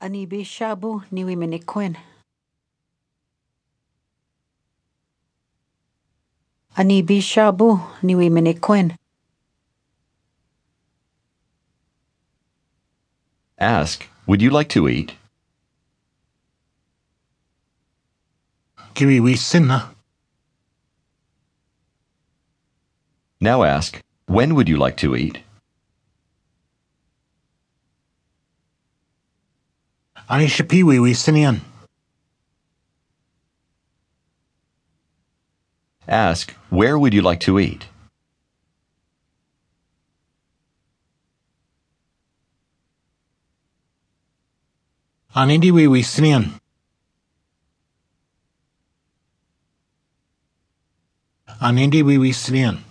Ani bishabu niwi menikwen. Ani bishabu niwi menikwen. Ask, Would you like to eat? Kiwi wi sinna. Now ask, When would you like to eat? Ani shapiwi wi sinian. Ask, Where would you like to eat? Ani di wi wi sinian. Ani di wi wi sinian.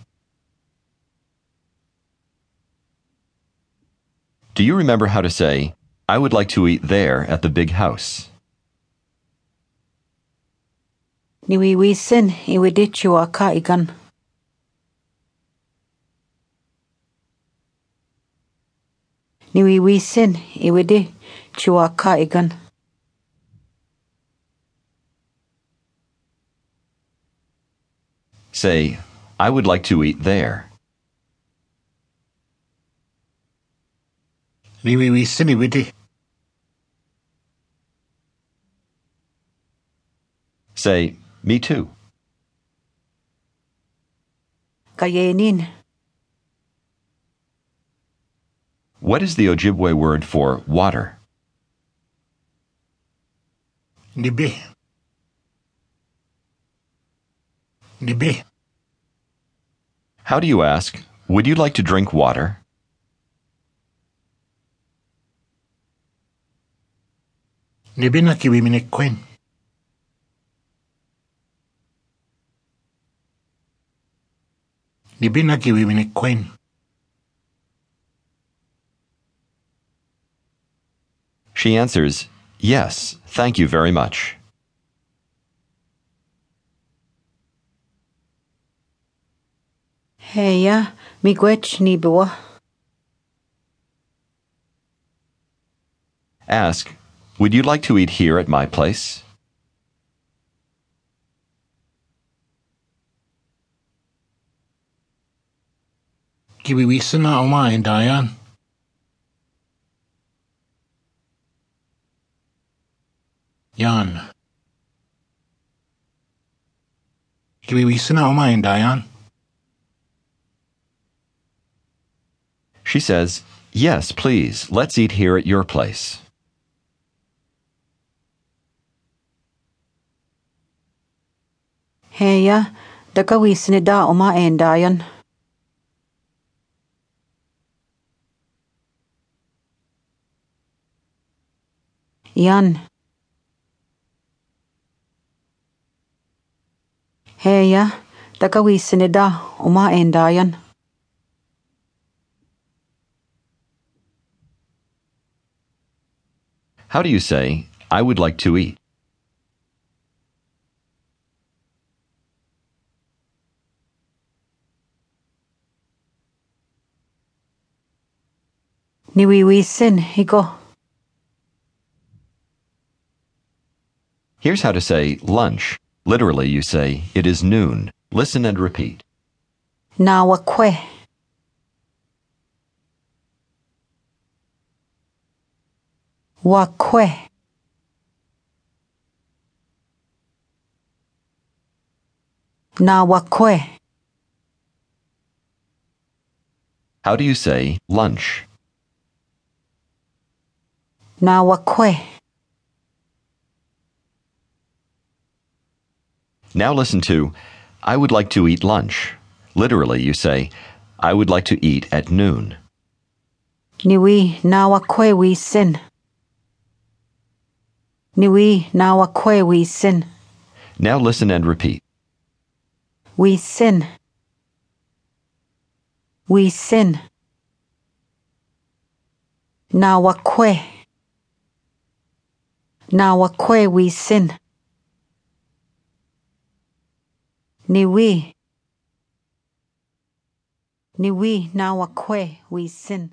Do you remember how to say, I would like to eat there at the big house? Niwi wisin iwi dichua ka igan. Niwi wisin chua ka. Say, I would like to eat there. Ni wi wi sini witi. Say, Me too. Kayenin. What is the Ojibwe word for water? Ni bi. Ni bi. How do you ask, Would you like to drink water? Ni bi na kiwi menikwen. Ni bi na. She answers, Yes, thank you very much. Heya miigwech nibua. Ask, Would you like to eat here at my place? Kiwi wi sina o ma en dayan. Yan. Kiwi wi sina o ma en. She says, Yes, please, let's eat here at your place. Heya daka wisini da oma endayan. Yan. Heya daka wisini da oma endayan. How do you say, I would like to eat? Niwi wisin higo. Here's how to say lunch. Literally, you say, It is noon. Listen and repeat. Nawa kwe. Wakwe. Nawakwe. How do you say lunch? Nawakwe. Now listen to, I would like to eat lunch. Literally, you say, I would like to eat at noon. Niwi nawakwe wisin. Niwi nawakwe wisin. Now listen and repeat. Wisin. Wisin. Nawakwe. Nawakwe wisin. Niwi. Niwi nawakwe wisin.